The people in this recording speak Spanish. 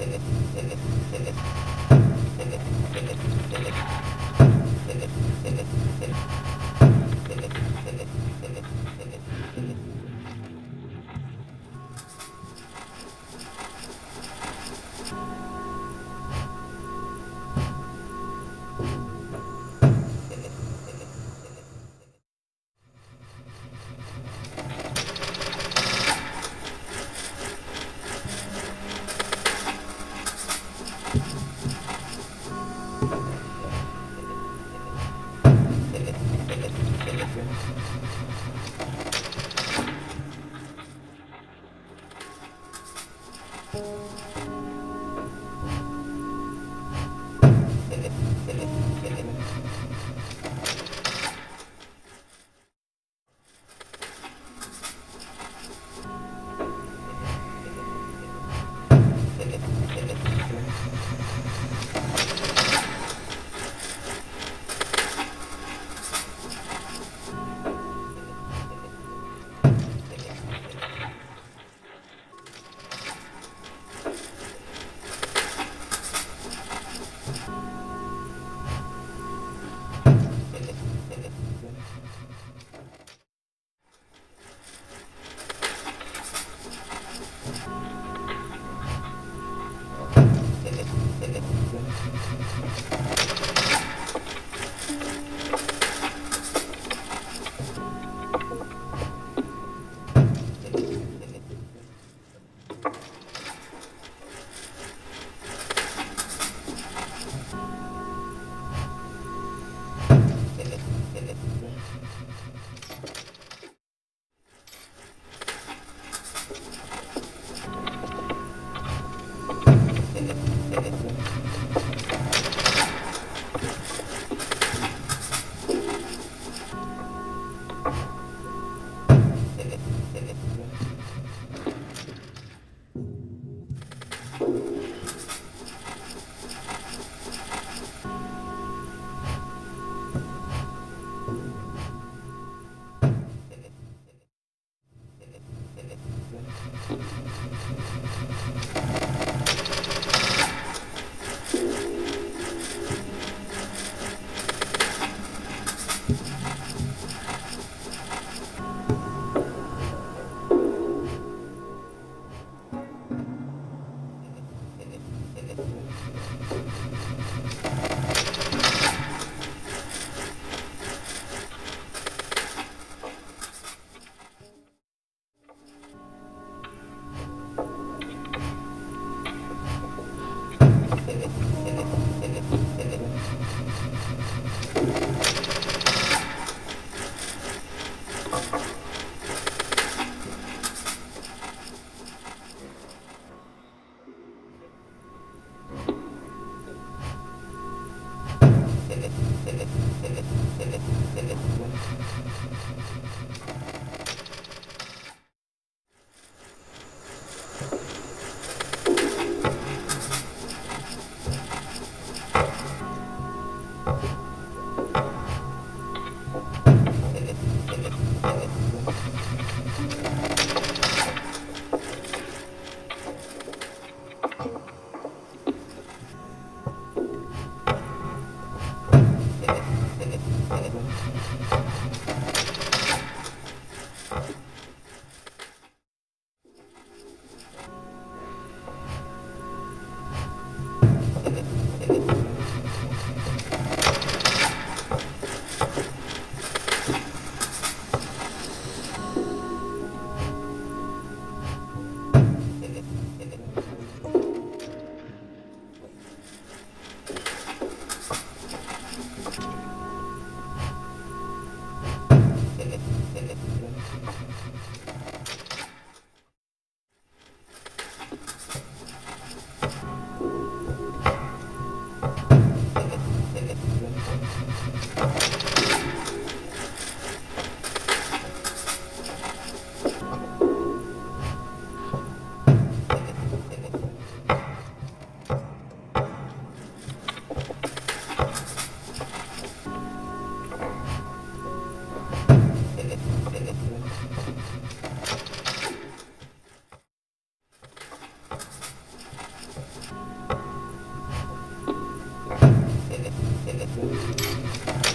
Thank you. フフフ。